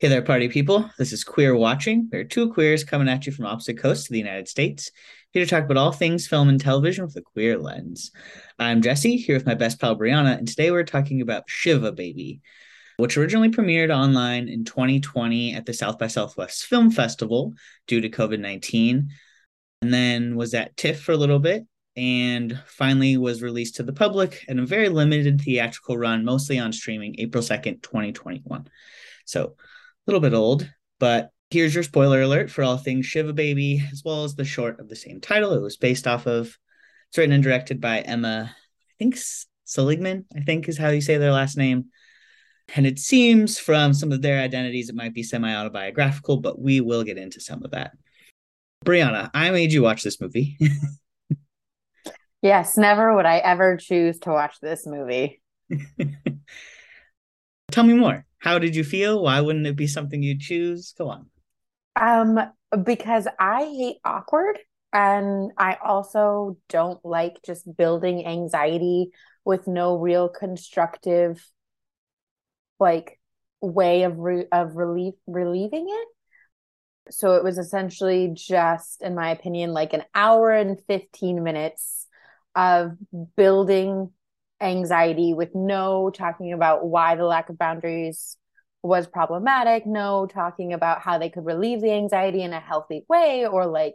Hey there, party people. This is Queer Watching. There are two queers coming at you from opposite coasts of the United States, here to talk about all things film and television with a queer lens. I'm Jesse, here with my best pal Briana, and today we're talking about Shiva Baby, which originally premiered online in 2020 at the South by Southwest Film Festival due to COVID 19, and then was at TIFF for a little bit, and finally was released to the public in a very limited theatrical run, mostly on streaming April 2nd, 2021. So, little bit old, but here's your spoiler alert for all things Shiva Baby, as well as the short of the same title. It was based off of, it's written and directed by Emma, I think Seligman, I think is how you say their last name. And it seems from some of their identities, it might be semi autobiographical, but we will get into some of that. Briana, I made you watch this movie. yes, never would I ever choose to watch this movie. Tell me more. How did you feel? Why wouldn't it be something you'd choose? Go on. Um, because I hate awkward and I also don't like just building anxiety with no real constructive like way of re- of relief relieving it. So it was essentially just in my opinion like an hour and 15 minutes of building anxiety with no talking about why the lack of boundaries was problematic, no talking about how they could relieve the anxiety in a healthy way or like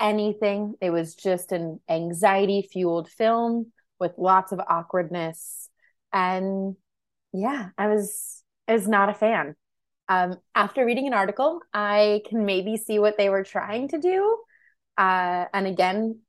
anything. It was just an anxiety fueled film with lots of awkwardness. And yeah, I was I was not a fan. Um, after reading an article, I can maybe see what they were trying to do. Uh, and again,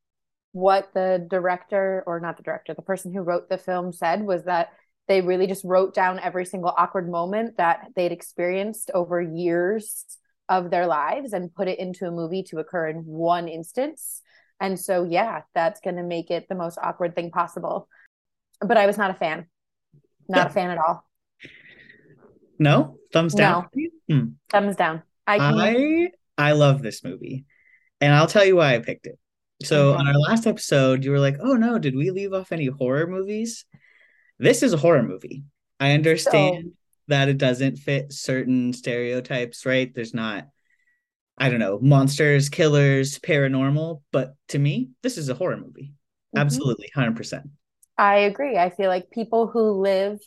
what the director or not the director the person who wrote the film said was that they really just wrote down every single awkward moment that they'd experienced over years of their lives and put it into a movie to occur in one instance. And so yeah that's going to make it the most awkward thing possible. But i was not a fan. Not yeah. a fan at all. No? Thumbs down? No. Hmm. thumbs down. I can... i i love this movie and i'll tell you why i picked it so on our last episode, you were like, "Oh no, did we leave off any horror movies?" This is a horror movie. I understand so, that it doesn't fit certain stereotypes, right? There's not I don't know, monsters, killers, paranormal, but to me, this is a horror movie. Mm-hmm. Absolutely, 100%. I agree. I feel like people who live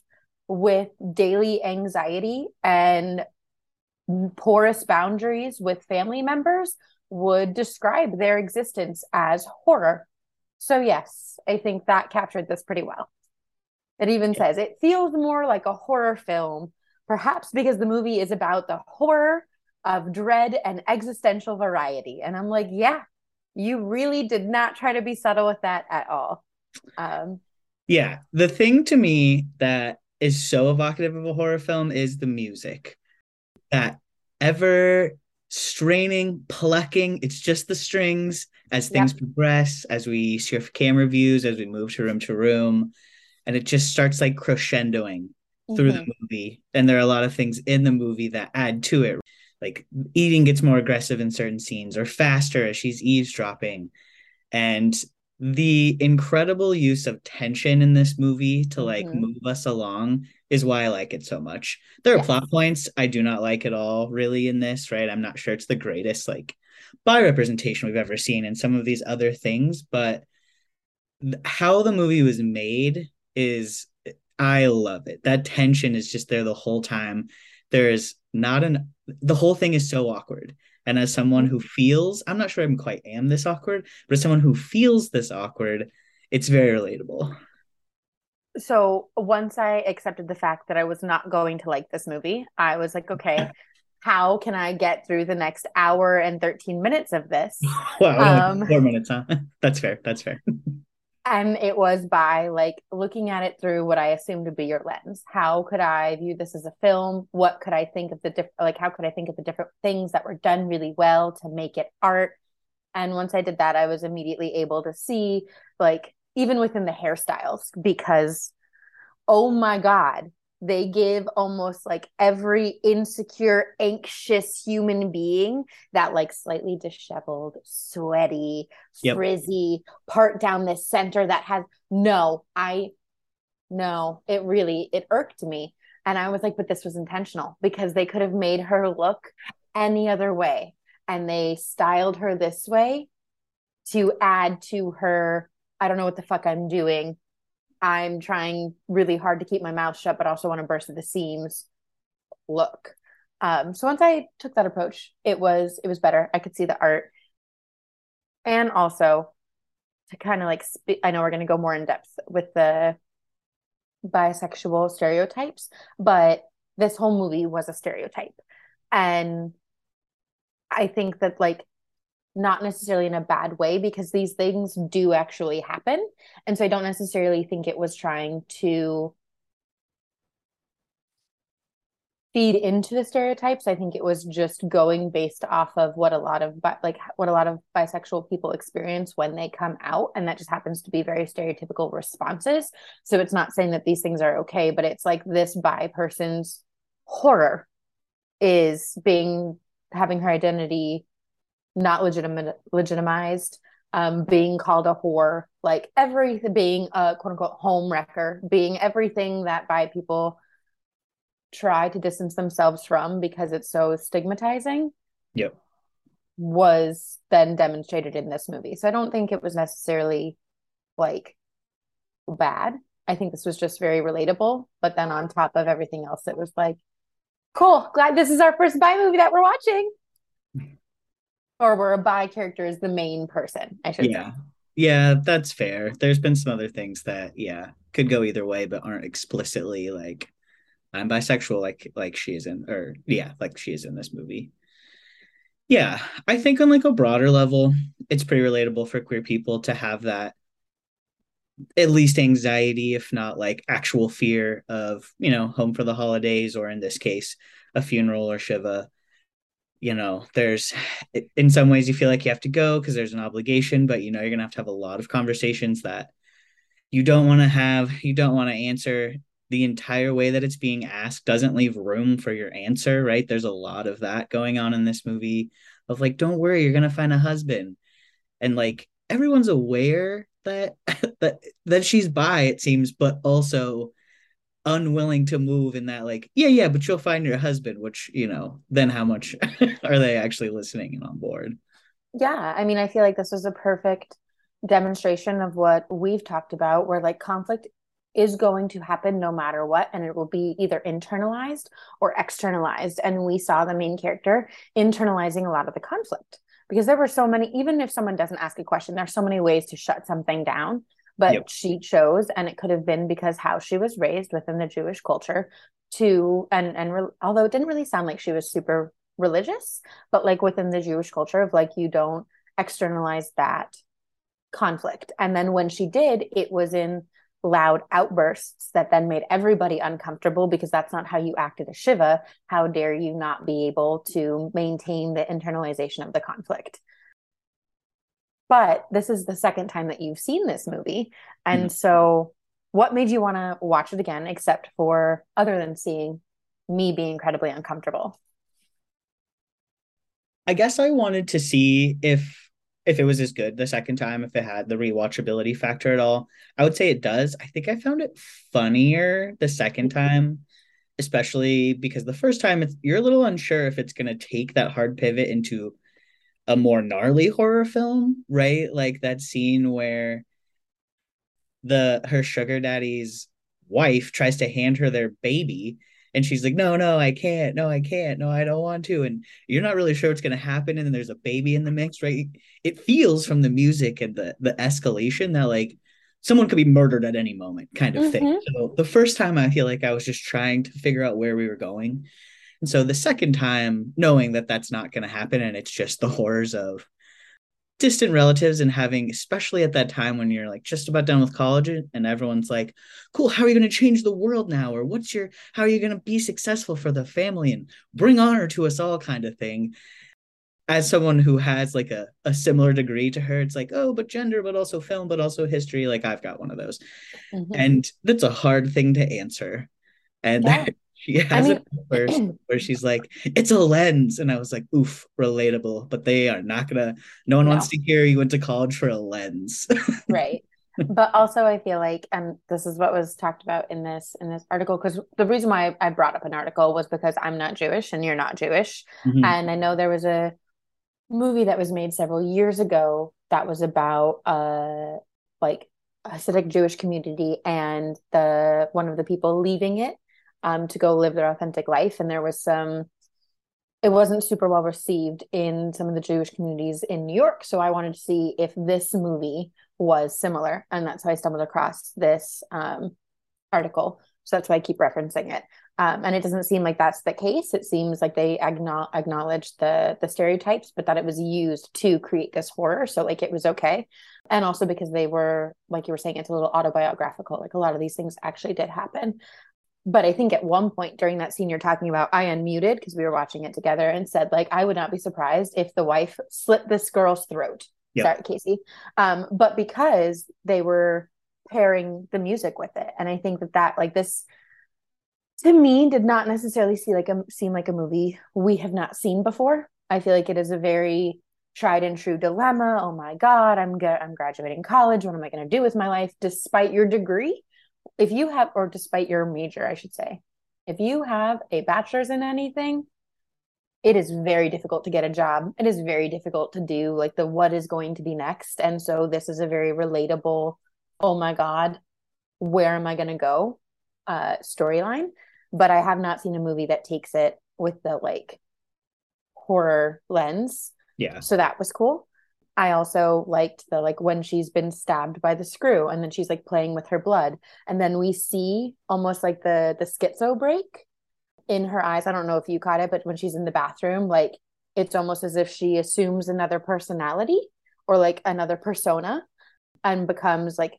with daily anxiety and porous boundaries with family members would describe their existence as horror. So, yes, I think that captured this pretty well. It even says it feels more like a horror film, perhaps because the movie is about the horror of dread and existential variety. And I'm like, yeah, you really did not try to be subtle with that at all. Um, yeah. The thing to me that is so evocative of a horror film is the music. That ever straining, plucking. It's just the strings as things progress, as we shift camera views, as we move to room to room. And it just starts like crescendoing mm-hmm. through the mm-hmm. movie. And there are a lot of things in the movie that add to it. Like eating gets more aggressive in certain scenes or faster as she's eavesdropping. And the incredible use of tension in this movie to like mm-hmm. move us along is why I like it so much. There are yes. plot points I do not like at all, really, in this, right? I'm not sure it's the greatest like bi representation we've ever seen in some of these other things, but how the movie was made is I love it. That tension is just there the whole time. There is not an the whole thing is so awkward. And as someone who feels, I'm not sure I'm quite am this awkward, but as someone who feels this awkward, it's very relatable so once I accepted the fact that I was not going to like this movie, I was like, okay, how can I get through the next hour and 13 minutes of this? wow, um, four minutes, huh? That's fair. That's fair. and it was by like looking at it through what I assumed would be your lens. How could I view this as a film? What could I think of the different, like, how could I think of the different things that were done really well to make it art? And once I did that, I was immediately able to see like even within the hairstyles because oh my god they give almost like every insecure anxious human being that like slightly disheveled sweaty yep. frizzy part down the center that has no i no it really it irked me And I was like, but this was intentional because they could have made her look any other way. And they styled her this way to add to her, I don't know what the fuck I'm doing. I'm trying really hard to keep my mouth shut, but also want to burst at the seams look. Um, so once I took that approach, it was it was better. I could see the art, and also to kind of like spe- I know we're going to go more in depth with the bisexual stereotypes, but this whole movie was a stereotype, and I think that like not necessarily in a bad way because these things do actually happen, and so I don't necessarily think it was trying to feed into the stereotypes. I think it was just going based off of what a lot of bi- like what a lot of bisexual people experience when they come out and that just happens to be very stereotypical responses. So it's not saying that these things are okay, but it's like this bi person's horror is being having her identity not legitimate legitimized um, being called a whore, like everything being a quote unquote home wrecker, being everything that bi people try to distance themselves from because it's so stigmatizing yep. was then demonstrated in this movie. So i don't think it was necessarily like bad. I think this was just very relatable but then on top of everything else it was like cool glad this is our first bi movie that we're watching or where a bi character is the main person i should yeah say. yeah that's fair there's been some other things that yeah could go either way but aren't explicitly like I'm bisexual like like she is in or yeah, like she is in this movie. Yeah, I think on like a broader level, it's pretty relatable for queer people to have that at least anxiety, if not like actual fear of, you know, home for the holidays, or in this case, a funeral or Shiva. You know, there's in some ways you feel like you have to go because there's an obligation, but you know, you're gonna have to have a lot of conversations that you don't want to have, you don't want to answer the entire way that it's being asked doesn't leave room for your answer, right? There's a lot of that going on in this movie of like, don't worry, you're gonna find a husband. And like everyone's aware that that that she's bi it seems, but also unwilling to move in that like, yeah, yeah, but you'll find your husband, which, you know, then how much are they actually listening and on board? Yeah. I mean, I feel like this was a perfect demonstration of what we've talked about where like conflict is going to happen no matter what and it will be either internalized or externalized and we saw the main character internalizing a lot of the conflict because there were so many even if someone doesn't ask a question there's so many ways to shut something down but yep. she chose and it could have been because how she was raised within the jewish culture to and and re, although it didn't really sound like she was super religious but like within the jewish culture of like you don't externalize that conflict and then when she did it was in loud outbursts that then made everybody uncomfortable because that's not how you acted as Shiva. How dare you not be able to maintain the internalization of the conflict? But this is the second time that you've seen this movie. And mm-hmm. so, what made you want to watch it again, except for other than seeing me be incredibly uncomfortable? I guess I wanted to see if if it was as good the second time, if it had the rewatchability factor at all. I would say it does. I think I found it funnier the second time, especially because the first time it's you're a little unsure if it's gonna take that hard pivot into a more gnarly horror film, right? Like that scene where the her sugar daddy's wife tries to hand her their baby and she's like no no i can't. No i can't. No i don't want to. And you're not really sure what's going to happen and then there's a baby in the mix right? It feels from the music and the the escalation that like someone could be murdered at any moment kind of mm-hmm. thing so the first time i feel like i was just trying to figure out where we were going and so the second time knowing that that's not going to happen and it's just the horrors of distant relatives and having especially at that time when you're like just about done with college and everyone's like cool how are you going to change the world now or what's your how are you going to be successful for the family and bring honor to us all kind of thing as someone who has like a, a similar degree to her it's like oh but gender but also film but also history like i've got one of those mm-hmm. and that's a hard thing to answer and yeah. She has I mean, it where she's like, it's a lens. And I was like, oof, relatable. But they are not gonna, no one no. wants to hear you went to college for a lens. right. but also I feel like and this is what was talked about in this in this article because the reason why I brought up an article was because I'm not Jewish and you're not Jewish mm-hmm. and I know there was a movie that was made several years ago that was about uh like Hasidic Jewish community and the one of the people leaving it um to go live their authentic life and there was some it wasn't super well received in some of the Jewish communities in New York so I wanted to see if this movie was similar and that's how I stumbled across this um article so that's why I keep referencing it um, and it doesn't seem like that's the case. It seems like they acknowledge the the stereotypes, but that it was used to create this horror. So like it was okay, and also because they were like you were saying, it's a little autobiographical. Like a lot of these things actually did happen. But I think at one point during that scene you're talking about, I unmuted because we were watching it together and said like I would not be surprised if the wife slit this girl's throat. Yep. Sorry, Casey. Um, but because they were pairing the music with it, and I think that that like this to me did not necessarily see like a seem like a movie we have not seen before. I feel like it is a very tried and true dilemma. Oh my god, I'm good. I'm graduating college. What am I going to do with my life despite your degree? If you have or despite your major, I should say. If you have a bachelor's in anything, it is very difficult to get a job. It is very difficult to do like the what is going to be next. And so this is a very relatable, oh my god, where am I going to go? uh storyline but I have not seen a movie that takes it with the like horror lens. Yeah. So that was cool. I also liked the like when she's been stabbed by the screw and then she's like playing with her blood and then we see almost like the the schizo break in her eyes. I don't know if you caught it but when she's in the bathroom like it's almost as if she assumes another personality or like another persona and becomes like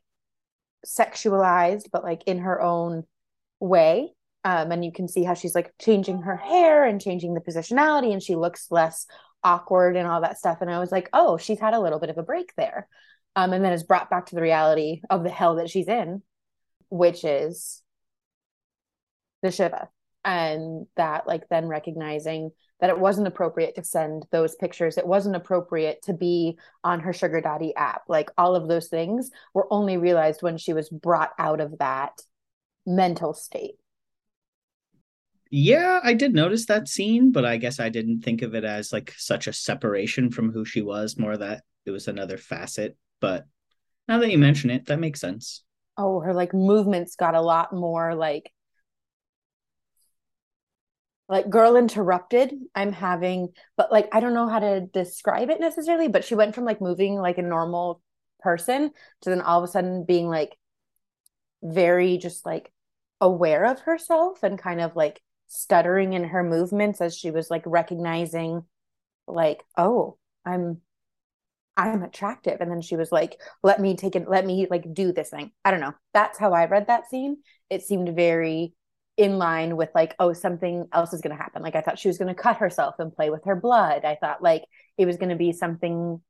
sexualized but like in her own way um, and you can see how she's like changing her hair and changing the positionality and she looks less awkward and all that stuff. And i was like oh she's had a little bit of a break there. Um, and then is brought back to the reality of the hell that she's in which is the shiva. And that like then recognizing that it wasn't appropriate to send those pictures. It wasn't appropriate to be on her sugar daddy app. Like all of those things were only realized when she was brought out of that mental state yeah, I did notice that scene, but I guess I didn't think of it as like such a separation from who she was, more that it was another facet. But now that you mention it, that makes sense. Oh, her like movements got a lot more like like girl interrupted i'm having but like i don't know how to describe it necessarily but she went from like moving like a normal person to then all of a sudden being like very just like aware of herself and kind of like stuttering in her movements as she was like recognizing like oh i'm i'm attractive. And then she was like let me take it let me like do this thing. I don't know. That's how i read that scene. It seemed very in line with like oh something else is going to happen. Like i thought she was going to cut herself and play with her blood. I thought like it was going to be something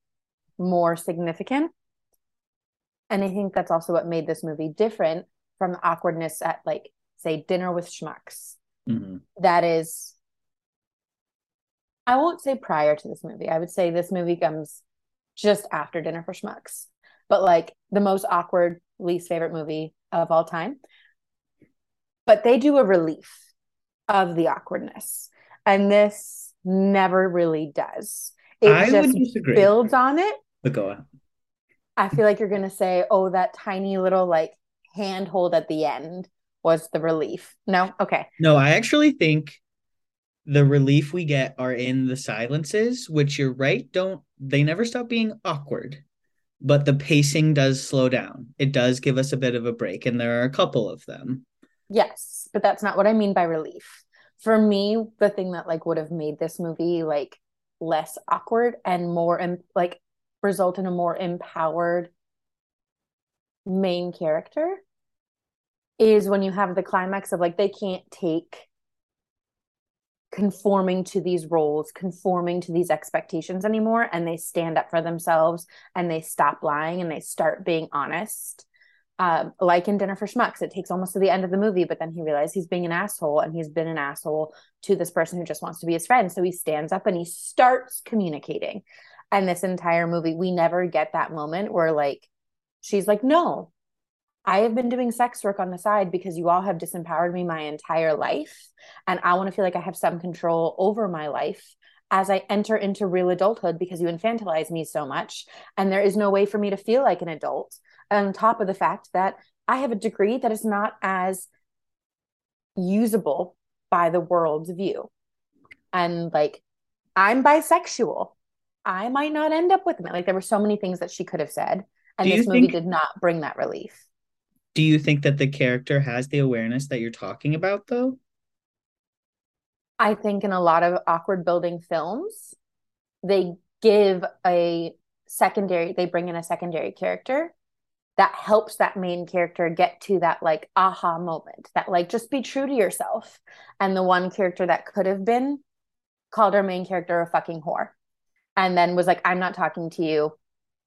more significant. And i think that's also what made this movie different from the awkwardness at like say dinner with schmucks mm-hmm. that is I won't say prior to this movie. I would say this movie comes just after Dinner for Schmucks. But like the most awkward, least favorite movie of all time. But they do a relief of the awkwardness. And this never really does. It I just builds on it. But go on. I feel like you're gonna say, oh, that tiny little like handhold at the end was the relief. No? Okay. No, I actually think the relief we get are in the silences, which you're right, don't they never stop being awkward. But the pacing does slow down. It does give us a bit of a break, and there are a couple of them. Yes, but that's not what I mean by relief. For me, the thing that like would have made this movie like less awkward and more and like result in a more empowered main character is when you have the climax of like they can't take conforming to these roles, conforming to these expectations anymore, and they stand up for themselves and they stop lying and they start being honest. Um, like in Dinner for Schmucks, it takes almost to the end of the movie, but then he realizes he's being an asshole and he's been an asshole to this person who just wants to be his friend. So he stands up and he starts communicating. And this entire movie, we never get that moment where like she's like, no, I have been doing sex work on the side because you all have disempowered me my entire life. And I want to feel like I have some control over my life as I enter into real adulthood because you infantilize me so much. And there is no way for me to feel like an adult. On top of the fact that I have a degree that is not as usable by the world's view. And like, I'm bisexual. I might not end up with him. Like, there were so many things that she could have said. And this movie think, did not bring that relief. Do you think that the character has the awareness that you're talking about, though? I think in a lot of awkward building films, they give a secondary, they bring in a secondary character that helps that main character get to that like aha moment that like just be true to yourself. And the one character that could have been called our main character a fucking whore and then was like, I'm not talking to you.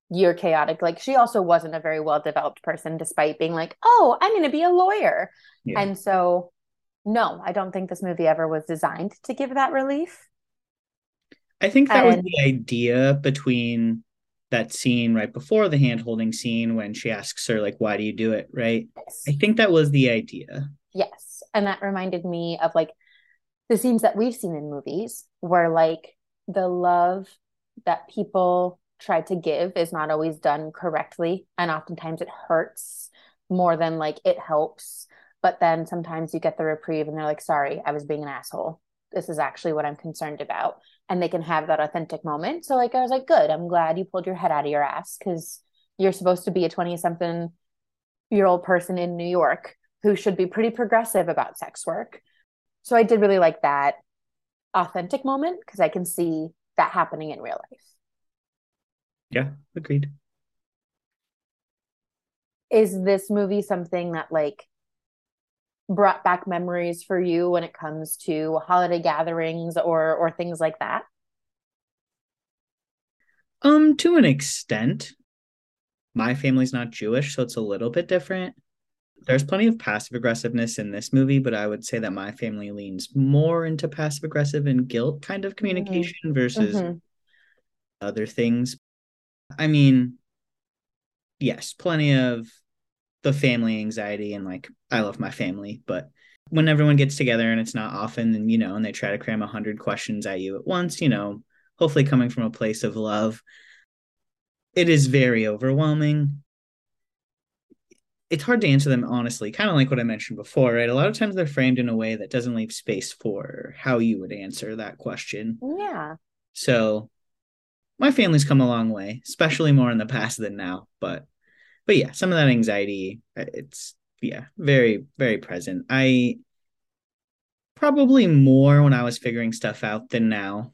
You're chaotic. Like she also wasn't a very well developed person, despite being like, oh, I'm going to be a lawyer. Yeah. And so no, I don't think this movie ever was designed to give that relief. I think that and, was the idea between that scene right before the hand holding scene when she asks her, like, why do you do it? Right. Yes. I think that was the idea. Yes. And that reminded me of like the scenes that we've seen in movies where like the love that people try to give is not always done correctly. And oftentimes it hurts more than like it helps. But then sometimes you get the reprieve and they're like sorry i was being an asshole. This is actually what i'm concerned about. And they can have that authentic moment. So like i was like good i'm glad you pulled your head out of your ass because you're supposed to be a 20 something year old person in new york who should be pretty progressive about sex work. So i did really like that authentic moment because i can see that happening in real life yeah agreed is this movie something that like brought back memories for you when it comes to holiday gatherings or or things like that? Um, to an extent. My family's not Jewish, so it's a little bit different. There's plenty of passive aggressiveness in this movie, but I would say that my family leans more into passive aggressive and guilt kind of communication mm-hmm. versus mm-hmm. other things. I mean, yes, plenty of the family anxiety and like I love my family, but when everyone gets together and it's not often and you know and they try to cram a hundred questions at you at once, you know, hopefully coming from a place of love, it is very overwhelming. It's hard to answer them honestly, kind of like what I mentioned before, right? A lot of times they're framed in a way that doesn't leave space for how you would answer that question. Yeah. So my family's come a long way, especially more in the past than now, but but yeah, some of that anxiety, uh, it's yeah, very very present. I probably more when I was figuring stuff out than now.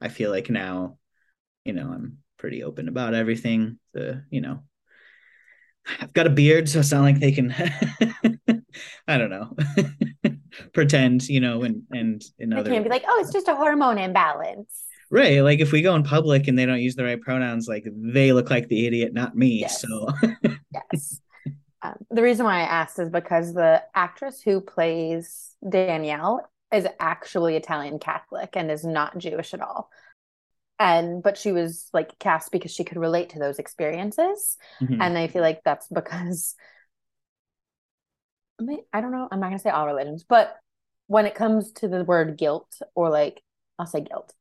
I feel like now, you know, I'm pretty open about everything. The you know, I've got a beard, so it's not like they can. I don't know. pretend, you know, and and in other. They can't be like, oh, it's just a hormone imbalance. Right. Like if we go in public and they don't use the right pronouns, like they look like the idiot, not me. Yes. So yes. Um, the reason why I asked is because the actress who plays Danielle is actually Italian Catholic and is not Jewish at all. And but she was like cast because she could relate to those experiences. Mm-hmm. And I feel like that's because I, mean, I don't know, I'm not gonna say all religions, but when it comes to the word guilt or like I'll say guilt,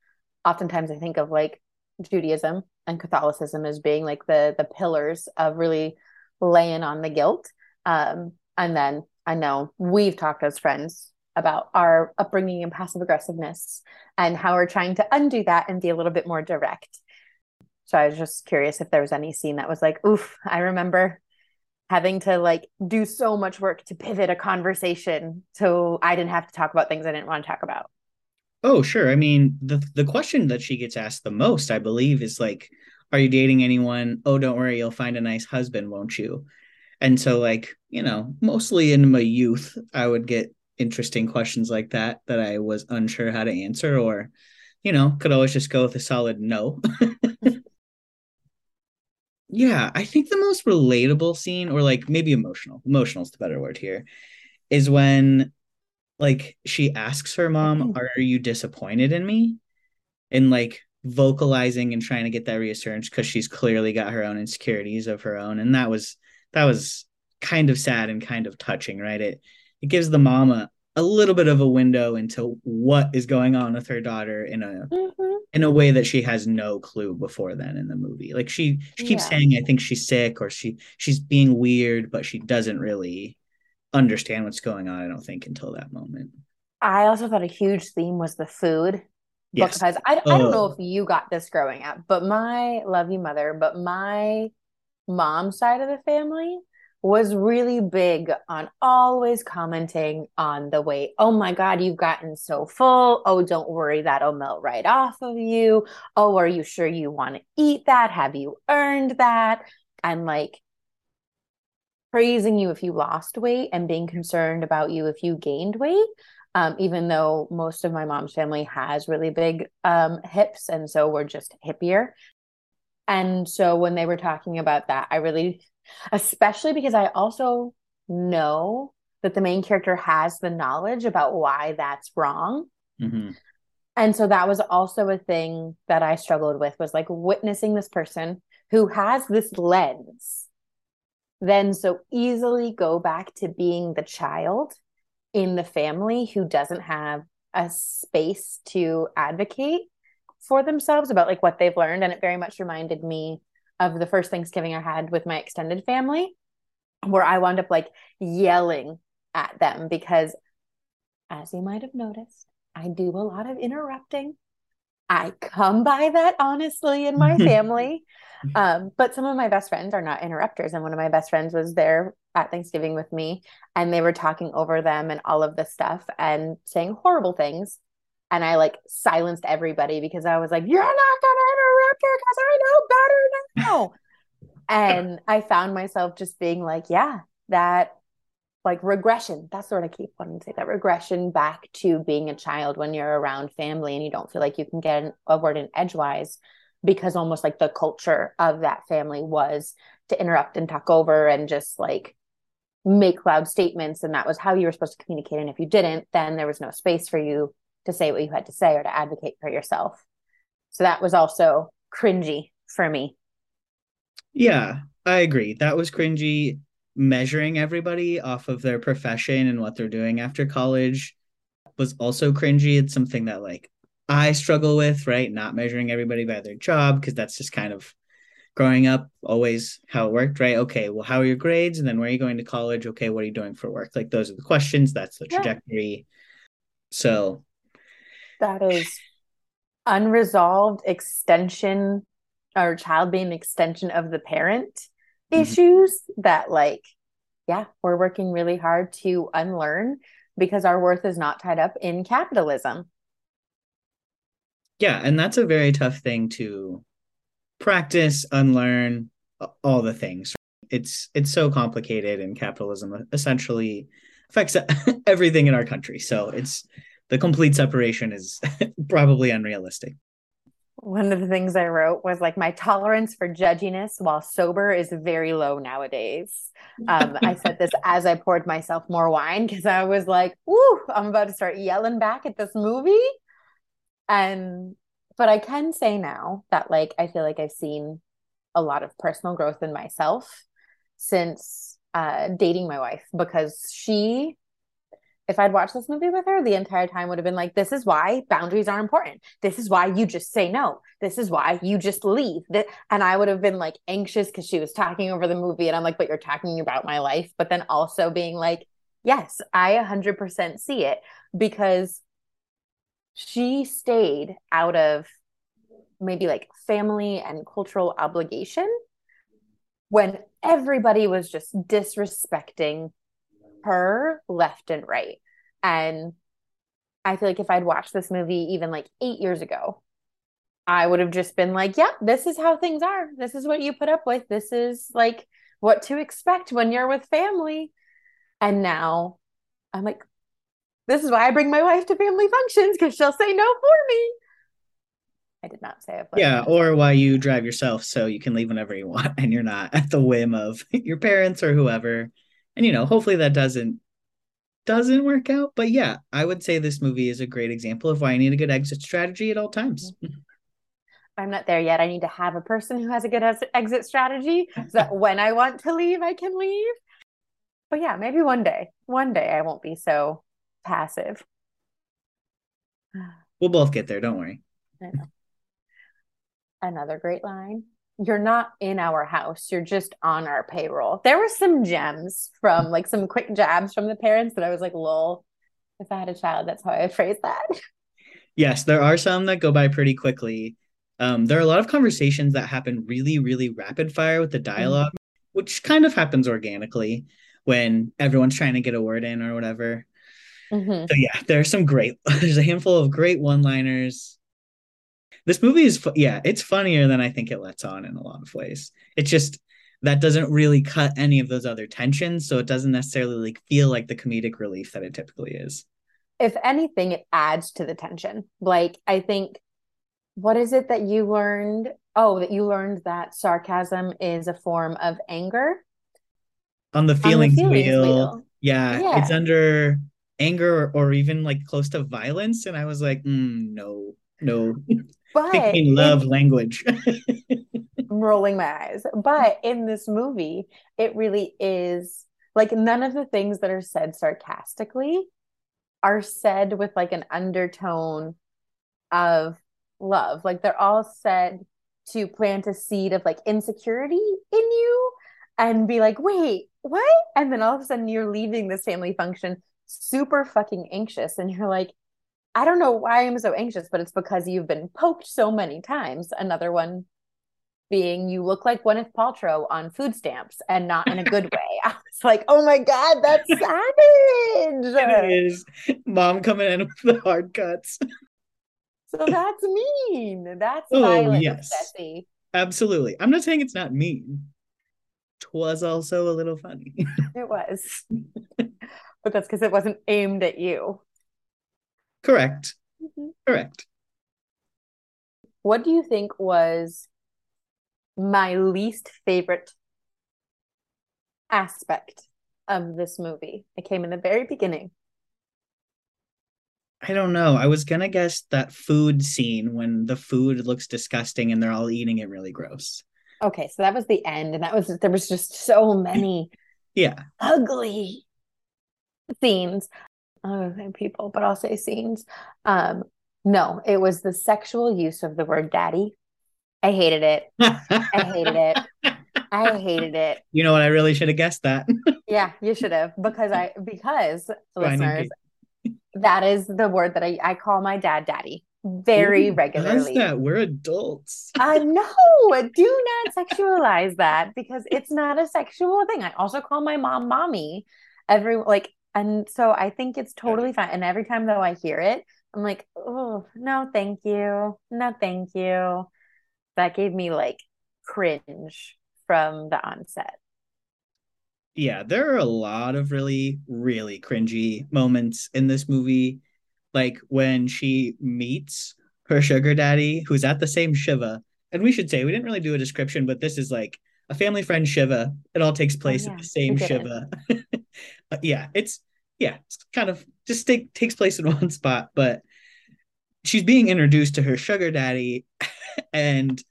oftentimes I think of like Judaism and Catholicism as being like the the pillars of really laying on the guilt. Um, and then I know we've talked as friends about our upbringing and passive aggressiveness and how we're trying to undo that and be a little bit more direct. So I was just curious if there was any scene that was like, oof, I remember having to like do so much work to pivot a conversation so I didn't have to talk about things I didn't want to talk about. Oh, sure. I mean, the the question that she gets asked the most, I believe, is like, "Are you dating anyone?" Oh, don't worry, you'll find a nice husband, won't you? And so, like, you know, mostly in my youth, I would get interesting questions like that that I was unsure how to answer, or, you know, could always just go with a solid no. yeah, I think the most relatable scene, or like maybe emotional, emotional is the better word here, is when like she asks her mom, mm-hmm. "Are you disappointed in me?" And like vocalizing and trying to get that reassurance because she's clearly got her own insecurities of her own and that was that was kind of sad and kind of touching right it it gives the mama a little bit of a window into what is going on with her daughter in a mm-hmm. in a way that she has no clue before then in the movie like she she keeps yeah. saying i think she's sick or she she's being weird but she doesn't really understand what's going on i don't think until that moment i also thought a huge theme was the food yes. because I, I don't know oh. if you got this growing up but my love you mother but my mom's side of the family was really big on always commenting on the weight. Oh my God, you've gotten so full. Oh, don't worry, that'll melt right off of you. Oh, are you sure you want to eat that? Have you earned that? And like praising you if you lost weight and being concerned about you if you gained weight. Um, even though most of my mom's family has really big um, hips, and so we're just hippier. And so when they were talking about that, I really especially because I also know that the main character has the knowledge about why that's wrong. Mm-hmm. And so that was also a thing that I struggled with was like witnessing this person who has this lens, then so easily go back to being the child in the family who doesn't have a space to advocate for themselves about like what they've learned. And it very much reminded me of the first Thanksgiving I had with my extended family, where I wound up like yelling at them because, as you might have noticed, I do a lot of interrupting. I come by that honestly in my family. um, but some of my best friends are not interrupters. And one of my best friends was there at Thanksgiving with me, and they were talking over them and all of this stuff and saying horrible things. And I like silenced everybody because I was like, You're not gonna interrupt her because I know better now. and I found myself just being like, Yeah, that like regression. That's what I keep wanting to say. That regression back to being a child when you're around family and you don't feel like you can get a word in edgewise because almost like the culture of that family was to interrupt and talk over and just like make loud statements and that was how you were supposed to communicate and if you didn't then there was no space for you to say what you had to say or to advocate for yourself. So that was also cringy for me. Yeah, I agree. That was cringy measuring everybody off of their profession and what they're doing after college was also cringy. It's something that like I struggle with, right? Not measuring everybody by their job because that's just kind of growing up always how it worked, right? Okay, well, how are your grades? And then where are you going to college? Okay, what are you doing for work? Like those are the questions. That's the trajectory. Yeah. So that is unresolved extension or child being an extension of the parent. Mm-hmm. issues that like yeah we're working really hard to unlearn because our worth is not tied up in capitalism. Yeah and that's a very tough thing to practice unlearn all the things. It's it's so complicated and capitalism essentially affects everything in our country. So it's the complete separation is probably unrealistic. One of the things I wrote was like my tolerance for judginess while sober is very low nowadays. Um, I said this as I poured myself more wine because I was like, "Ooh, I'm about to start yelling back at this movie." And but I can say now that like I feel like I've seen a lot of personal growth in myself since uh, dating my wife because she if I'd watched this movie with her, the entire time would have been like, this is why boundaries are important. This is why you just say no. This is why you just leave. And I would have been like anxious because she was talking over the movie. And I'm like, but you're talking about my life. But then also being like, yes, I 100% see it because she stayed out of maybe like family and cultural obligation when everybody was just disrespecting her left and right. And I feel like if I'd watched this movie even like eight years ago, I would have just been like, yeah, this is how things are. This is what you put up with. This is like what to expect when you're with family. And now I'm like, this is why I bring my wife to family functions because she'll say no for me. I did not say it. Yeah, or why you drive yourself so you can leave whenever you want and you're not at the whim of your parents or whoever and you know hopefully that doesn't doesn't work out but yeah i would say this movie is a great example of why i need a good exit strategy at all times mm-hmm. I'm not there yet. I need to have a person who has a good exit strategy so that when I want to leave, I can leave. But yeah, maybe one day, one day I won't be so passive. We'll both get there. Don't worry. Another great line. You're not in our house. You're just on our payroll. There were some gems from like some quick jabs from the parents that I was like, lol. If I had a child, that's how I would phrase that. Yes, there are some that go by pretty quickly. Um, there are a lot of conversations that happen really, really rapid fire with the dialog mm-hmm. which kind of happens organically when everyone's trying to get a word in or whatever. Mm-hmm. So yeah, there are some great. There's a handful of great one-liners. This movie is, yeah, it's funnier than I think it lets on in a lot of ways. It's just that doesn't really cut any of those other tensions, so it doesn't necessarily like feel like the comedic relief that it typically is. If anything, it adds to the tension. Like I think what is it that you learned? Oh, that you learned that sarcasm is a form of anger. On the feelings, On the feelings wheel. wheel. Yeah, yeah, it's under anger or, or, even like close to violence. And I was like, mm, no, no. But love language. I'm rolling my eyes. But in this movie, it really is like none of the things that are said sarcastically are said with like an undertone of love. Like they're all said to plant a seed of like insecurity in you and be like, wait, what? And then all of a sudden you're leaving this family function super fucking anxious. And you're like, I don't know why I'm so anxious, but it's because you've been poked so many times. Another one being you look like Gwyneth Paltrow on food stamps and not in a good way. I was like, oh my God, that's savage. It is. Mom coming in with the hard cuts. So that's mean. That's oh, violent, yes. Bessie. Absolutely. I'm not saying it's not mean. Twas also a little funny. it was. but that's because it wasn't aimed at you. Correct. Mm-hmm. Correct. What do you think was my least favorite aspect of this movie? It came in the very beginning. I don't know. I was gonna guess that food scene when the food looks disgusting and they're all eating it really gross. Okay, so that was the end, and that was there was just so many yeah ugly scenes. Oh, people, but I'll say scenes. Um, no, it was the sexual use of the word daddy. I hated it. I hated it. I hated it. You know what? I really should have guessed that. yeah, you should have because I because listeners, that is the word that I, I call my dad daddy very Who regularly. that? We're adults. I uh, know. Do not sexualize that because it's not a sexual thing. I also call my mom mommy. Every like, and so I think it's totally fine. And every time though I hear it, I'm like, oh no, thank you, no, thank you. That gave me like cringe from the onset yeah, there are a lot of really, really cringy moments in this movie. Like when she meets her sugar daddy, who's at the same Shiva. And we should say, we didn't really do a description, but this is like a family friend Shiva. It all takes oh, place oh, yeah. at the same Shiva. uh, yeah, it's, yeah, it's kind of just take, takes place in one spot, but she's being introduced to her sugar daddy and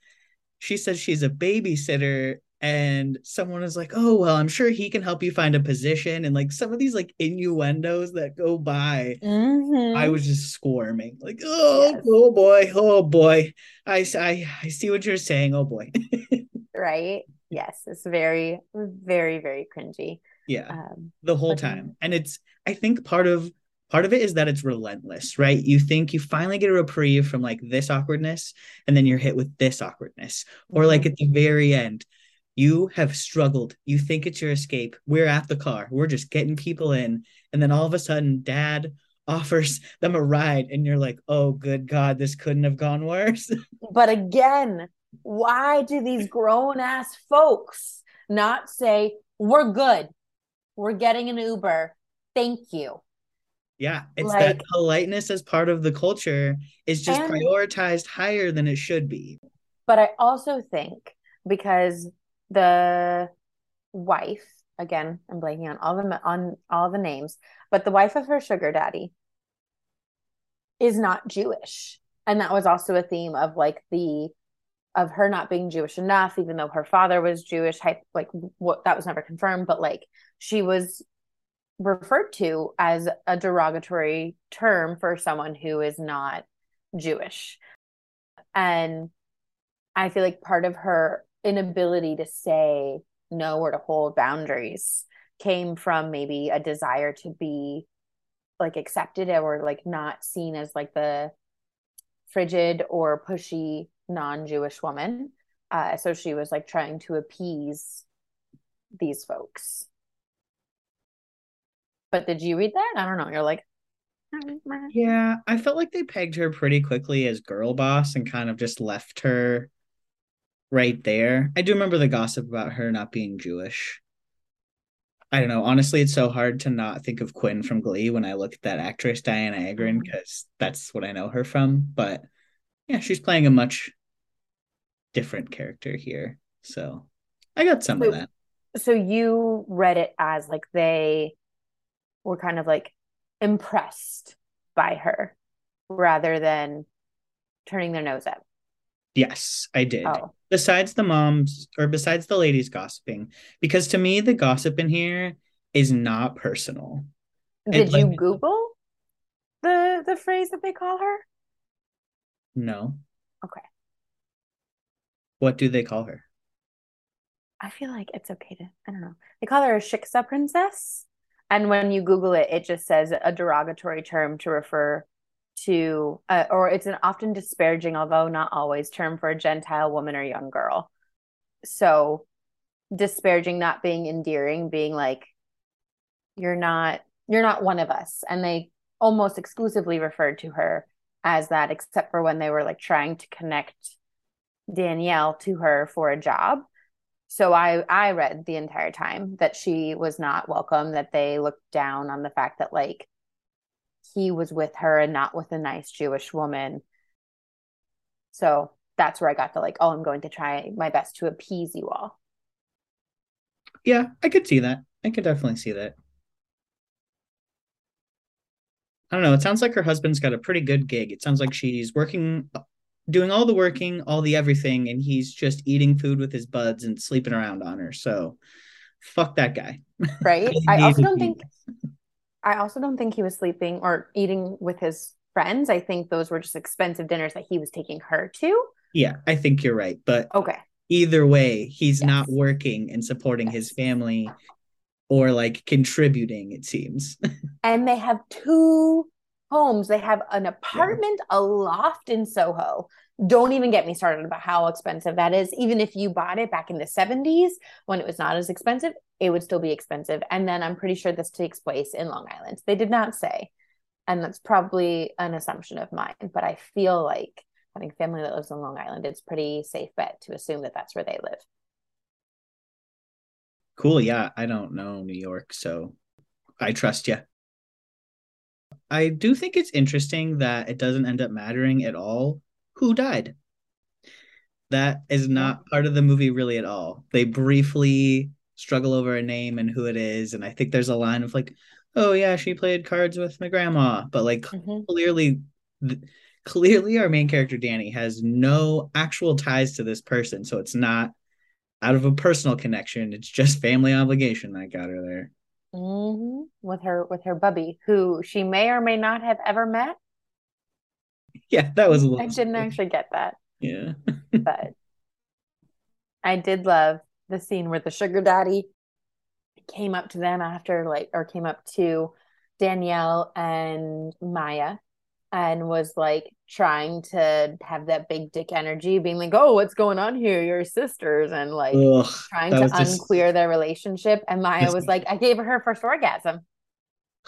she says she's a babysitter and someone is like, "Oh well, I'm sure he can help you find a position." And like some of these like innuendos that go by, mm-hmm. I was just squirming, like, "Oh, yes. oh boy, oh boy, I, I I see what you're saying. Oh boy." right? Yes, it's very, very, very cringy. Yeah, um, the whole time, and it's I think part of part of it is that it's relentless, right? You think you finally get a reprieve from like this awkwardness, and then you're hit with this awkwardness, or like mm-hmm. at the very end you have struggled. You think it's your escape. We're at the car. We're just getting people in. And then all of a sudden, dad offers them a ride. And you're like, oh, good God, this couldn't have gone worse. But again, why do these grown ass folks not say, we're good? We're getting an Uber. Thank you. Yeah, it's like, that politeness as part of the culture is just and, prioritized higher than it should be. But I also think because the wife again i'm blanking on all the on all the names but the wife of her sugar daddy is not jewish and that was also a theme of like the of her not being Jewish enough, even though her father was Jewish, like what that was never confirmed, but like she was referred to as a derogatory term for someone who is not Jewish. And I feel like part of her inability to say no or to hold boundaries came from maybe a desire to be like accepted or like not seen as like the frigid or pushy non-Jewish woman. Uh, so she was like trying to appease these folks. But did you read that? I don't know. You're like, yeah, I felt like they pegged her pretty quickly as girl boss and kind of just left her right there. I do remember the gossip about her not being Jewish. I don't know. Honestly, it's so hard to not think of Quinn from Glee when I look at that actress Dianna Agron because mm-hmm. that's what I know her from. But yeah, she's playing a much different character here. So I got some so, of that. So you read it as like they were kind of like impressed by her rather than turning their nose up. Yes, I did. Oh. Besides the moms or besides the ladies gossiping, because to me the gossip in here is not personal. Did it, you like, Google the the phrase that they call her? No. Okay. What do they call her? I feel like it's okay to I don't know. They call her a Shiksa princess. And when you Google it, it just says a derogatory term to refer to, uh, or it's an often disparaging, although not always, term for a Gentile woman or young girl. So disparaging, not being endearing, being like, you're not, you're not one of us. And they almost exclusively referred to her as that, except for when they were like trying to connect Danielle to her for a job. So I I read the entire time that she was not welcome, that they looked down on the fact that like he was with her and not with a nice Jewish woman. So that's where I got the like, oh, I'm going to try my best to appease you all. Yeah, I could see that. I could definitely see that. I don't know. It sounds like her husband's got a pretty good gig. It sounds like she's working, doing all the working, all the everything, and he's just eating food with his buds and sleeping around on her. So fuck that guy. Right. I also don't think I also don't think he was sleeping or eating with his friends. I think those were just expensive dinners that he was taking her to. Yeah, I think you're right. But okay. Either way, he's yes. not working and supporting yes. his family or like contributing, it seems. and they have two homes. They have an apartment, yeah. a loft in Soho. Don't even get me started about how expensive that is. Even if you bought it back in the 70s when it was not as expensive, it would still be expensive. And then I'm pretty sure this takes place in Long Island. They did not say. And that's probably an assumption of mine. But I feel like having family that lives in Long Island, it's pretty safe bet to assume that that's where they live. Cool. Yeah. I don't know New York. So I trust you. I do think it's interesting that it doesn't end up mattering at all who died. That is not part of the movie really at all. They briefly struggle over a name and who it is. And I think there's a line of like, oh yeah, she played cards with my grandma, but like mm-hmm. clearly, th- clearly our main character Danny has no actual ties to this person, so it's not out of a personal connection. It's just family obligation that got her there. Mm-hmm. With her with her bubby, who she may or may not have ever met. Yeah, that was a little. I didn't actually get that. Yeah, but I did love the scene where the sugar daddy came up to them after like or came up to Danielle and Maya and was like trying to have that big dick energy, being like, "Oh, what's going on here? Your sisters," and like Ugh, trying to unclear just... their relationship. And Maya was like, "I gave her her first orgasm."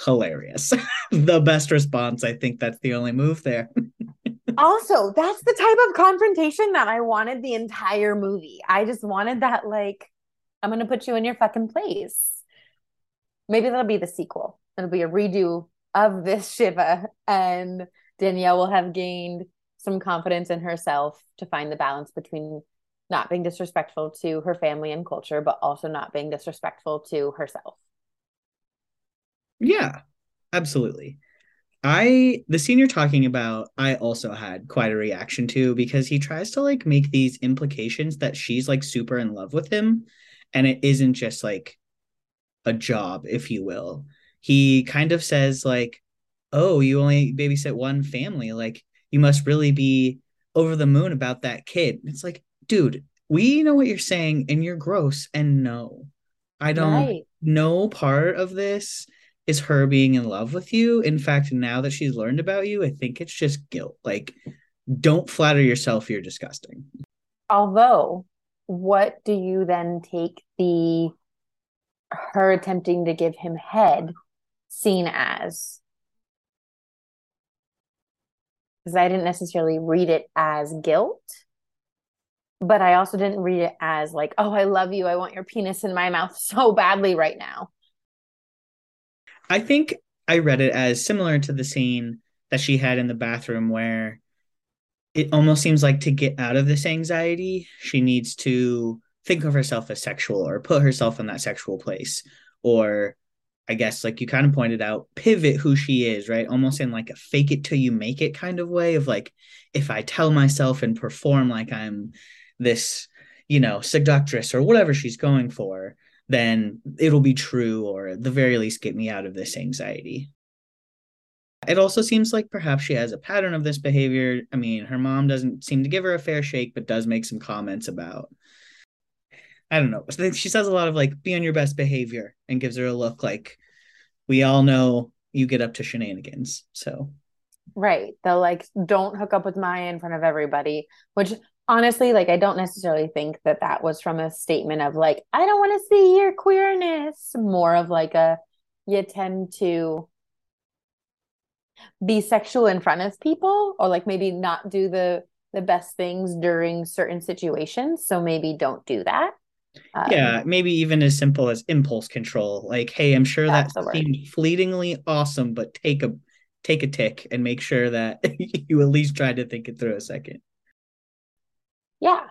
Hilarious, the best response. I think that's the only move there. also, that's the type of confrontation that I wanted the entire movie. I just wanted that, like, I'm going to put you in your fucking place. Maybe that'll be the sequel. It'll be a redo of this Shiva, and Danielle will have gained some confidence in herself to find the balance between not being disrespectful to her family and culture, but also not being disrespectful to herself. Yeah, absolutely. I the scene you're talking about, I also had quite a reaction to because he tries to like make these implications that she's like super in love with him, and it isn't just like a job, if you will. He kind of says like, "Oh, you only babysit one family. Like you must really be over the moon about that kid." It's like, dude, we know what you're saying, and you're gross. And no, I don't. Right. No part of this is her being in love with you. In fact, now that she's learned about you, I think it's just guilt. Like, don't flatter yourself. You're disgusting. Although, what do you then take the her attempting to give him head scene as? Because I didn't necessarily read it as guilt, but I also didn't read it as like, oh, I love you. I want your penis in my mouth so badly right now. I think I read it as similar to the scene that she had in the bathroom where it almost seems like to get out of this anxiety, she needs to think of herself as sexual or put herself in that sexual place. Or I guess like you kind of pointed out, pivot who she is, right? Almost in like a fake it till you make it kind of way of like, if I tell myself and perform like I'm this, you know, seductress or whatever she's going for, then it'll be true or at the very least get me out of this anxiety. It also seems like perhaps she has a pattern of this behavior. I mean, her mom doesn't seem to give her a fair shake, but does make some comments about, I don't know. She says a lot of like, be on your best behavior and gives her a look like, we all know you get up to shenanigans. So, right. They'll like, don't hook up with Maya in front of everybody, which honestly like i don't necessarily think that that was from a statement of like i don't want to see your queerness more of like a you tend to be sexual in front of people or like maybe not do the the best things during certain situations so maybe don't do that um, yeah maybe even as simple as impulse control like hey i'm sure that seemed fleetingly awesome but take a take a tick and make sure that you at least try to think it through a second yeah.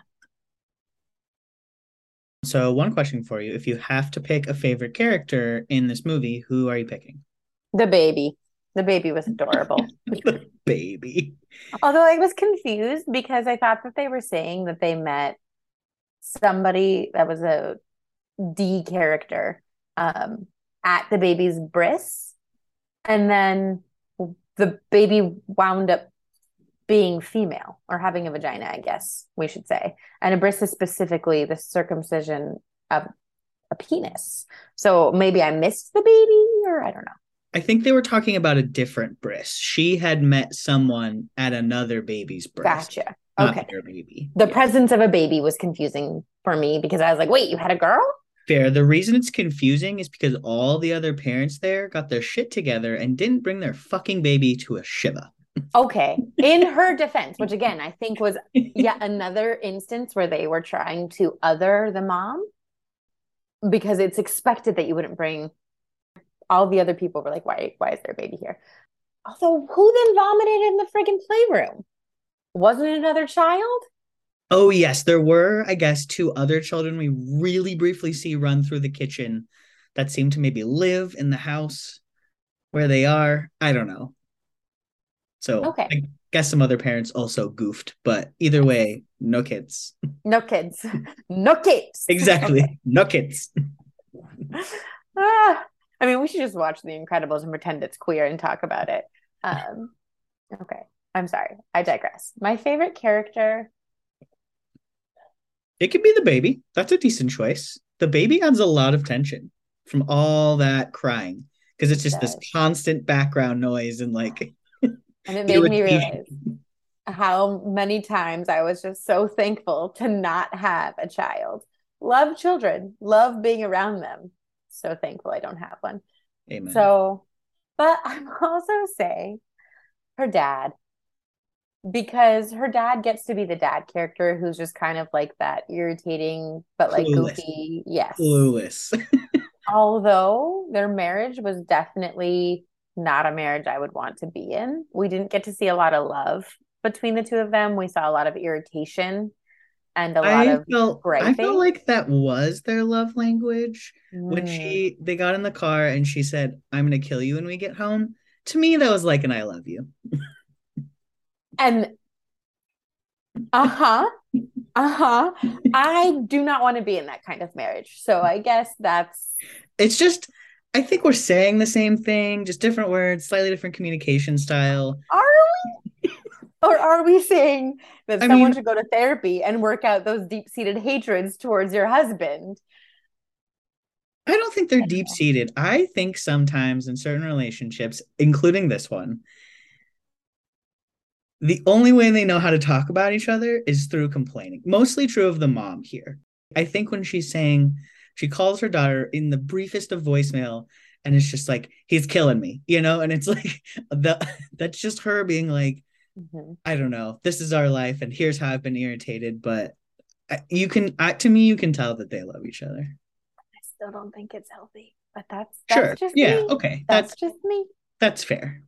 So, one question for you. If you have to pick a favorite character in this movie, who are you picking? The baby. The baby was adorable. the baby. Although I was confused because I thought that they were saying that they met somebody that was a D character um, at the baby's bris. And then the baby wound up being female or having a vagina, I guess we should say. And a bris is specifically the circumcision of a penis. So maybe I missed the baby or I don't know. I think they were talking about a different bris. She had met someone at another baby's bris. Gotcha. Okay. baby. The yeah. presence of a baby was confusing for me because I was like, wait, you had a girl? Fair. The reason it's confusing is because all the other parents there got their shit together and didn't bring their fucking baby to a Shiva okay in her defense which again i think was yet another instance where they were trying to other the mom because it's expected that you wouldn't bring all the other people were like why why is there a baby here also who then vomited in the friggin playroom wasn't it another child oh yes there were i guess two other children we really briefly see run through the kitchen that seem to maybe live in the house where they are i don't know so okay. I guess some other parents also goofed, but either way, no kids. No kids. No kids. exactly. Okay. No kids. ah, I mean, we should just watch The Incredibles and pretend it's queer and talk about it. Um, okay. I'm sorry. I digress. My favorite character. It could be the baby. That's a decent choice. The baby adds a lot of tension from all that crying because it's just it this constant background noise and like and it made me realize how many times I was just so thankful to not have a child. Love children, love being around them. So thankful I don't have one. Amen. So, but I'm also say her dad, because her dad gets to be the dad character who's just kind of like that irritating, but like Clueless. goofy. Yes. Clueless. Although their marriage was definitely not a marriage I would want to be in. We didn't get to see a lot of love between the two of them. We saw a lot of irritation and a lot I of felt, griping. I felt like that was their love language. Mm. When she they got in the car and she said, I'm gonna kill you when we get home. to me that was like an I love you. And uh-huh. Uh-huh. I do not want to be in that kind of marriage. So I guess that's It's just I think we're saying the same thing, just different words, slightly different communication style. Are we? or are we saying that I someone mean- should go to therapy and work out those deep-seated hatreds towards your husband? I don't think they're deep seated. I think sometimes in certain relationships, including this one, the only way they know how to talk about each other is through complaining. Mostly true of the mom here. I think when she's saying, she calls her daughter in the briefest of voicemail, and it's just like, he's killing me, you know? And it's like, the that's just her being like, Mhm. I don't know, this is our life, and here's how I've been irritated. But you can, I, to me, you can tell that they love each other. I still don't think it's healthy, but that's that's Sure. just Yeah. me. Okay. That's That's just me. that's fair.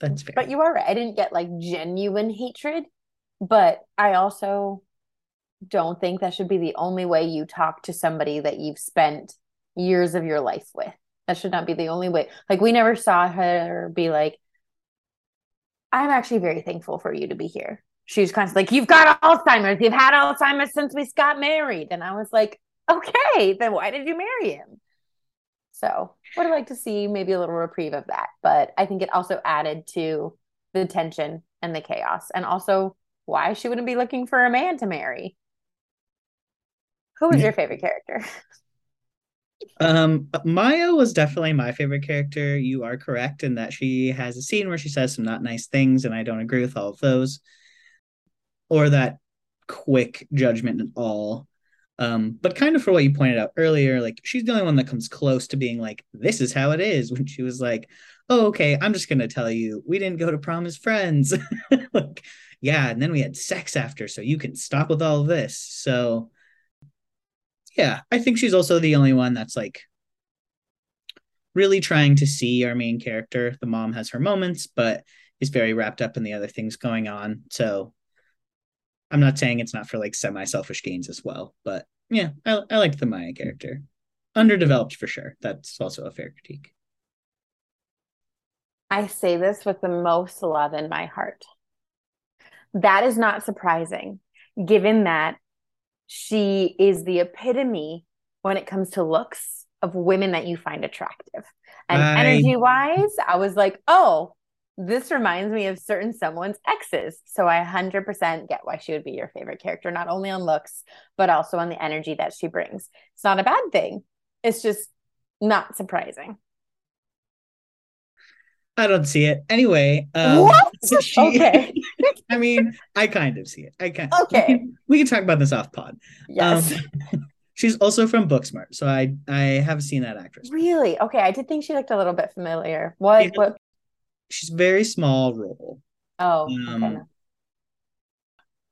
That's fair. But you are right. I didn't get like genuine hatred, but I also don't think that should be the only way you talk to somebody that you've spent years of your life with. That should not be the only way. Like we never saw her be like, I'm actually very thankful for you to be here. She was constantly like, You've got Alzheimer's. You've had Alzheimer's since we got married. And I was like, Okay, then why did you marry him? So would have liked to see maybe a little reprieve of that. But I think it also added to the tension and the chaos. And also why she wouldn't be looking for a man to marry. Who was Yeah. your favorite character? Um, Maya was definitely my favorite character. You are correct in that she has a scene where she says some not nice things, and I don't agree with all of those, or that quick judgment at all. Um, but kind of for what you pointed out earlier, like she's the only one that comes close to being like, "This is how it is." When she was like, "Oh, okay, I'm just gonna tell you, we didn't go to prom as friends." like, yeah, and then we had sex after, so you can stop with all this. So yeah, I think she's also the only one that's like really trying to see our main character. The mom has her moments, but is very wrapped up in the other things going on. So I'm not saying it's not for like semi selfish gains as well, but yeah, I, I liked the Maya character. Underdeveloped for sure. That's also a fair critique. I say this with the most love in my heart. That is not surprising, given that she is the epitome when it comes to looks of women that you find attractive. And I- energy wise, I was like, oh, this reminds me of certain someone's exes. So I 100% get why she would be your favorite character, not only on looks, but also on the energy that she brings. It's not a bad thing, it's just not surprising. I don't see it. Anyway, um, what? she- Okay. I mean, I kind of see it. I can Okay. We can, we can talk about this off pod. Yes. Um, she's also from Booksmart, so I I have seen that actress. Really? Okay, I did think she looked a little bit familiar. What? Yeah. What? She's very small role. Oh, Um, okay.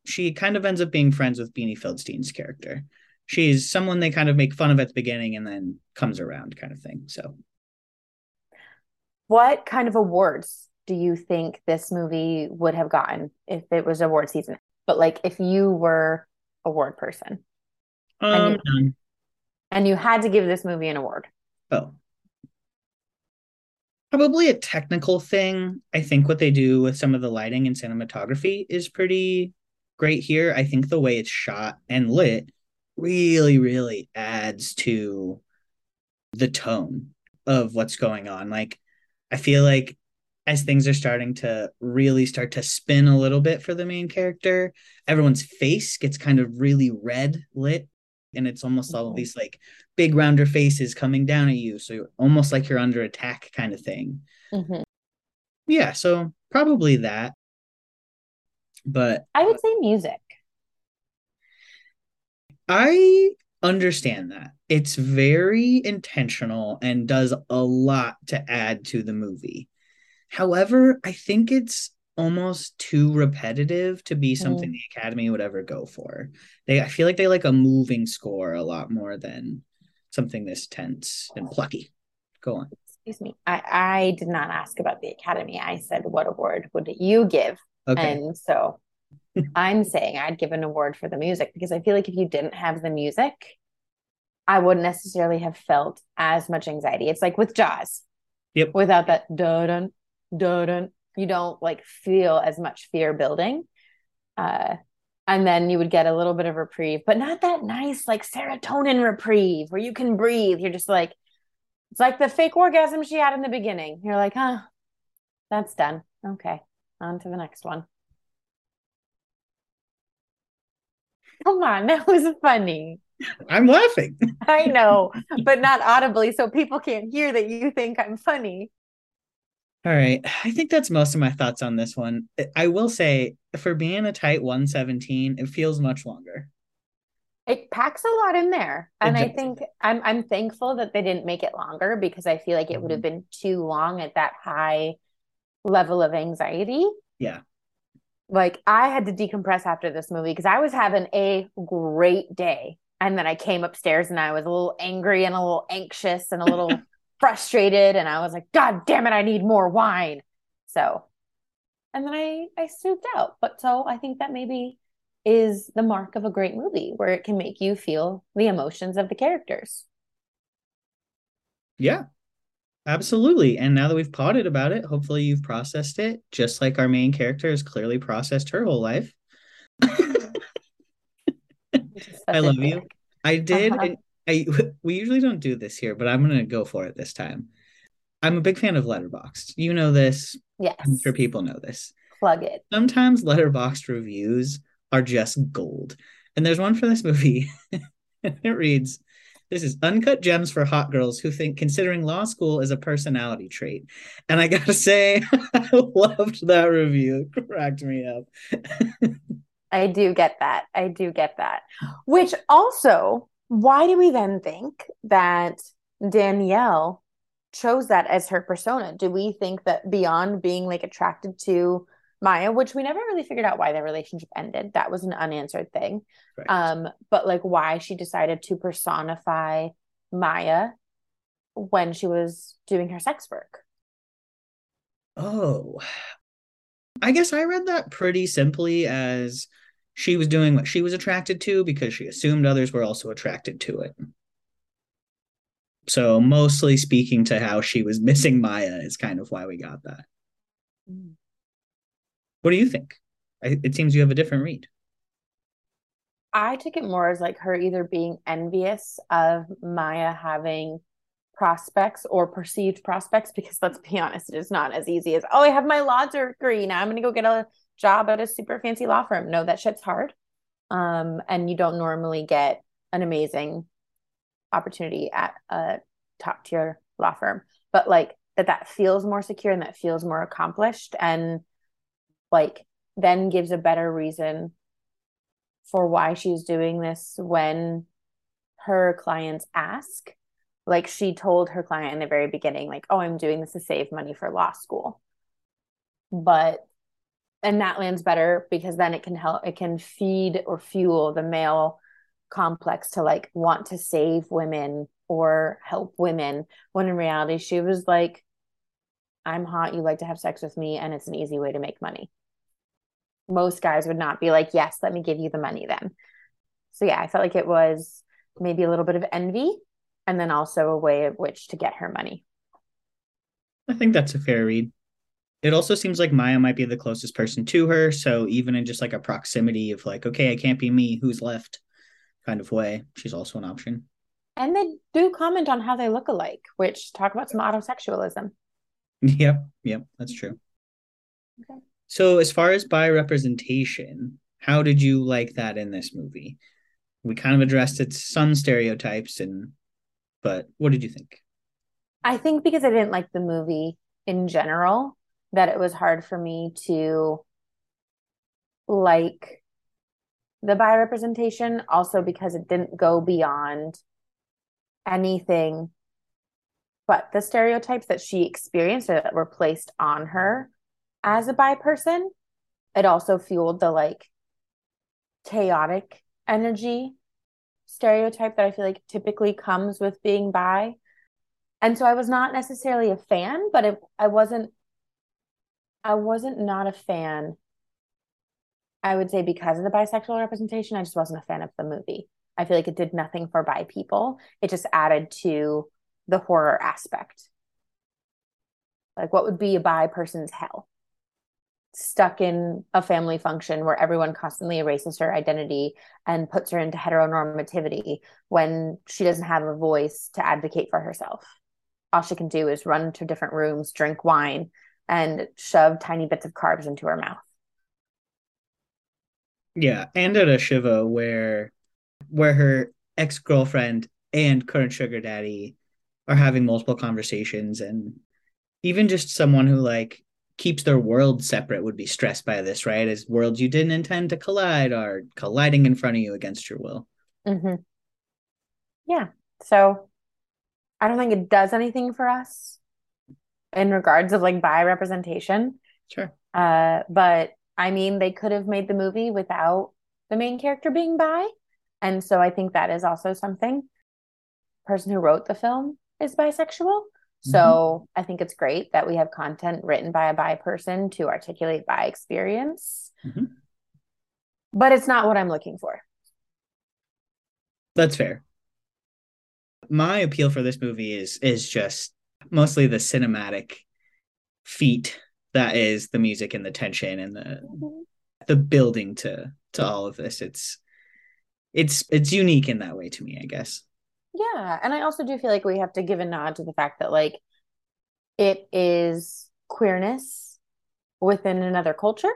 She kind of ends up being friends with Beanie Feldstein's character. She's someone they kind of make fun of at the beginning and then comes around, kind of thing. So What kind of awards do you think this movie would have gotten if it was award season? But like, if you were award person um, you- and you had to give this movie an award, Oh. Probably a technical thing. I think what they do with some of the lighting and cinematography is pretty great here. I think the way it's shot and lit really, really adds to the tone of what's going on. Like, I feel like as things are starting to really start to spin a little bit for the main character, everyone's face gets kind of really red lit. And it's almost all Mhm. these like big rounder faces coming down at you. So you're almost like you're under attack kind of thing. Mhm. Yeah, so probably that. But I would say music. I understand that. It's very intentional and does a lot to add to the movie. However, I think it's almost too repetitive to be something Mm. the Academy would ever go for. They I feel like they like a moving score a lot more than something this tense and plucky. Go on. Excuse me. I, I did not ask about the Academy. I said, what award would you give? Okay. And so I'm saying I'd give an award for the music because I feel like if you didn't have the music, I wouldn't necessarily have felt as much anxiety. It's like with Jaws. Yep. Without that dun dun dun, you don't like feel as much fear building. Uh, and then you would get a little bit of reprieve, but not that nice like serotonin reprieve where you can breathe. You're just like, it's like the fake orgasm she had in the beginning. You're like, huh, that's done. Okay, on to the next one. Come on, that was funny. I'm laughing. I know, but not audibly, so people can't hear that you think I'm funny. All right. I think that's most of my thoughts on this one. I will say, for being a tight 117, it feels much longer. It packs a lot in there. And I think I'm I'm thankful that they didn't make it longer because I feel like it would mm-hmm. have been too long at that high level of anxiety. Yeah. Like I had to decompress after this movie because I was having a great day. And then I came upstairs and I was a little angry and a little anxious and a little frustrated. And I was like, God damn it, I need more wine. So, and then I I snooped out. But so I think that maybe is the mark of a great movie where it can make you feel the emotions of the characters. Yeah. Absolutely. And now that we've potted about it, hopefully you've processed it, just like our main character has clearly processed her whole life. I love you. I did. Uh-huh. I we usually don't do this here, but I'm gonna go for it this time. I'm a big fan of Letterboxd. You know this. Yes. I'm sure people know this. Plug it. Sometimes Letterboxd reviews are just gold. And there's one for this movie. it reads, This is uncut gems for hot girls who think considering law school is a personality trait. And I gotta say, I loved that review. It cracked me up. I do get that. I do get that. Which also, why do we then think that Danielle chose that as her persona? Do we think that beyond being like attracted to Maya, which we never really figured out why their relationship ended, that was an unanswered thing. Correct. Um, but like why she decided to personify Maya when she was doing her sex work. Oh, I guess I read that pretty simply as she was doing what she was attracted to because she assumed others were also attracted to it. So, mostly speaking to how she was missing Maya is kind of why we got that. What do you think? I, it seems you have a different read. I took it more as like her either being envious of Maya having prospects or perceived prospects, because let's be honest, it is not as easy as, oh, I have my law degree. Now I'm going to go get a job at a super fancy law firm. No, that shit's hard. Um, and you don't normally get an amazing opportunity at a top tier law firm, but like that, that feels more secure and that feels more accomplished and like then gives a better reason for why she's doing this when her clients ask. Like she told her client in the very beginning, like, oh, I'm doing this to save money for law school. But, and that lands better because then it can help, it can feed or fuel the male complex to like want to save women or help women. When in reality, she was like, I'm hot, you like to have sex with me, and it's an easy way to make money most guys would not be like, yes, let me give you the money then. So yeah, I felt like it was maybe a little bit of envy and then also a way of which to get her money. I think that's a fair read. It also seems like Maya might be the closest person to her. So, even in just like a proximity of like, okay, I can't be me, who's left kind of way, she's also an option. And they do comment on how they look alike, which talk about some autosexualism. Yep, yep, that's true. Okay. So, as far as bi representation, how did you like that in this movie? We kind of addressed its sun stereotypes, and but what did you think? I think because I didn't like the movie in general, that it was hard for me to like the bi representation. Also, because it didn't go beyond anything but the stereotypes that she experienced that were placed on her as a bi person. It also fueled the like chaotic energy stereotype that I feel like typically comes with being bi. And so I was not necessarily a fan, but it, I wasn't I wasn't not a fan. I would say because of the bisexual representation, I just wasn't a fan of the movie. I feel like it did nothing for bi people. It just added to the horror aspect. Like, what would be a bi person's hell? Stuck in a family function where everyone constantly erases her identity and puts her into heteronormativity when she doesn't have a voice to advocate for herself. All she can do is run to different rooms, drink wine, and shove tiny bits of carbs into her mouth. Yeah, and at a shiva where where her ex-girlfriend and current sugar daddy are having multiple conversations and even just someone who like keeps their world separate would be stressed by this, right? As worlds you didn't intend to collide are colliding in front of you against your will. Mm-hmm. Yeah. So I don't think it does anything for us in regards of like bi representation. Sure. Uh, but I mean, they could have made the movie without the main character being bi. And so I think that is also something. Person who wrote the film is bisexual. So mm-hmm. I think it's great that we have content written by a bi person to articulate bi experience. Mm-hmm. But it's not what I'm looking for. That's fair. My appeal for this movie is is just mostly the cinematic feat that is the music and the tension and the the building to to all of this. It's it's it's unique in that way to me, I guess. Yeah, and I also do feel like we have to give a nod to the fact that like it is queerness within another culture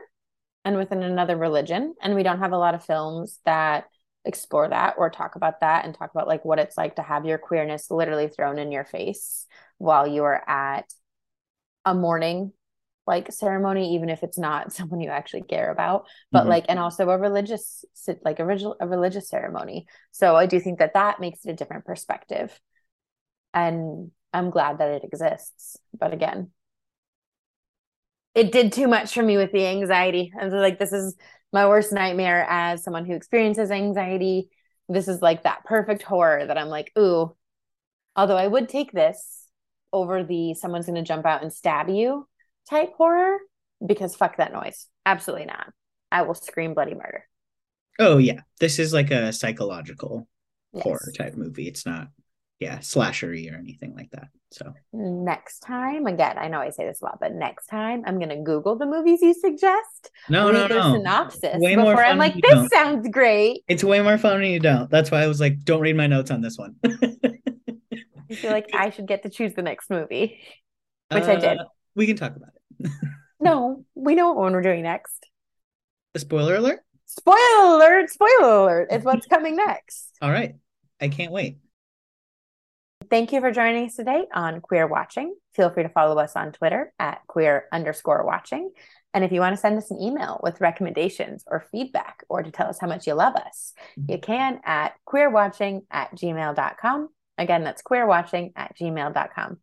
and within another religion and we don't have a lot of films that explore that or talk about that and talk about like what it's like to have your queerness literally thrown in your face while you are at a mourning like ceremony even if it's not someone you actually care about but mm-hmm. like and also a religious like a, religious a religious ceremony. So i do think that that makes it a different perspective. And i'm glad that it exists but again it did too much for me with the anxiety. I was like this is my worst nightmare as someone who experiences anxiety this is like that perfect horror that i'm like ooh although i would take this over the someone's going to jump out and stab you type horror because fuck that noise. Absolutely not. I will scream bloody murder. Oh yeah, this is like a psychological yes. horror type movie. It's not yeah, slashery or anything like that. So next time, again, I know I say this a lot, but next time I'm gonna Google the movies you suggest. No, no, no. Synopsis way before I'm like, this don't. sounds great. It's way more fun when you don't. That's why I was like, don't read my notes on this one. I feel like I should get to choose the next movie, which uh, I did. We can talk about it no, we know what one we're doing next. A spoiler alert? Spoiler alert! Spoiler alert! It's what's coming next. All right. I can't wait. Thank you for joining us today on Queer Watching. Feel free to follow us on Twitter at queer underscore watching. And if you want to send us an email with recommendations or feedback or to tell us how much you love us, mm-hmm. you can at queerwatching at gmail.com. Again, that's queerwatching at gmail.com.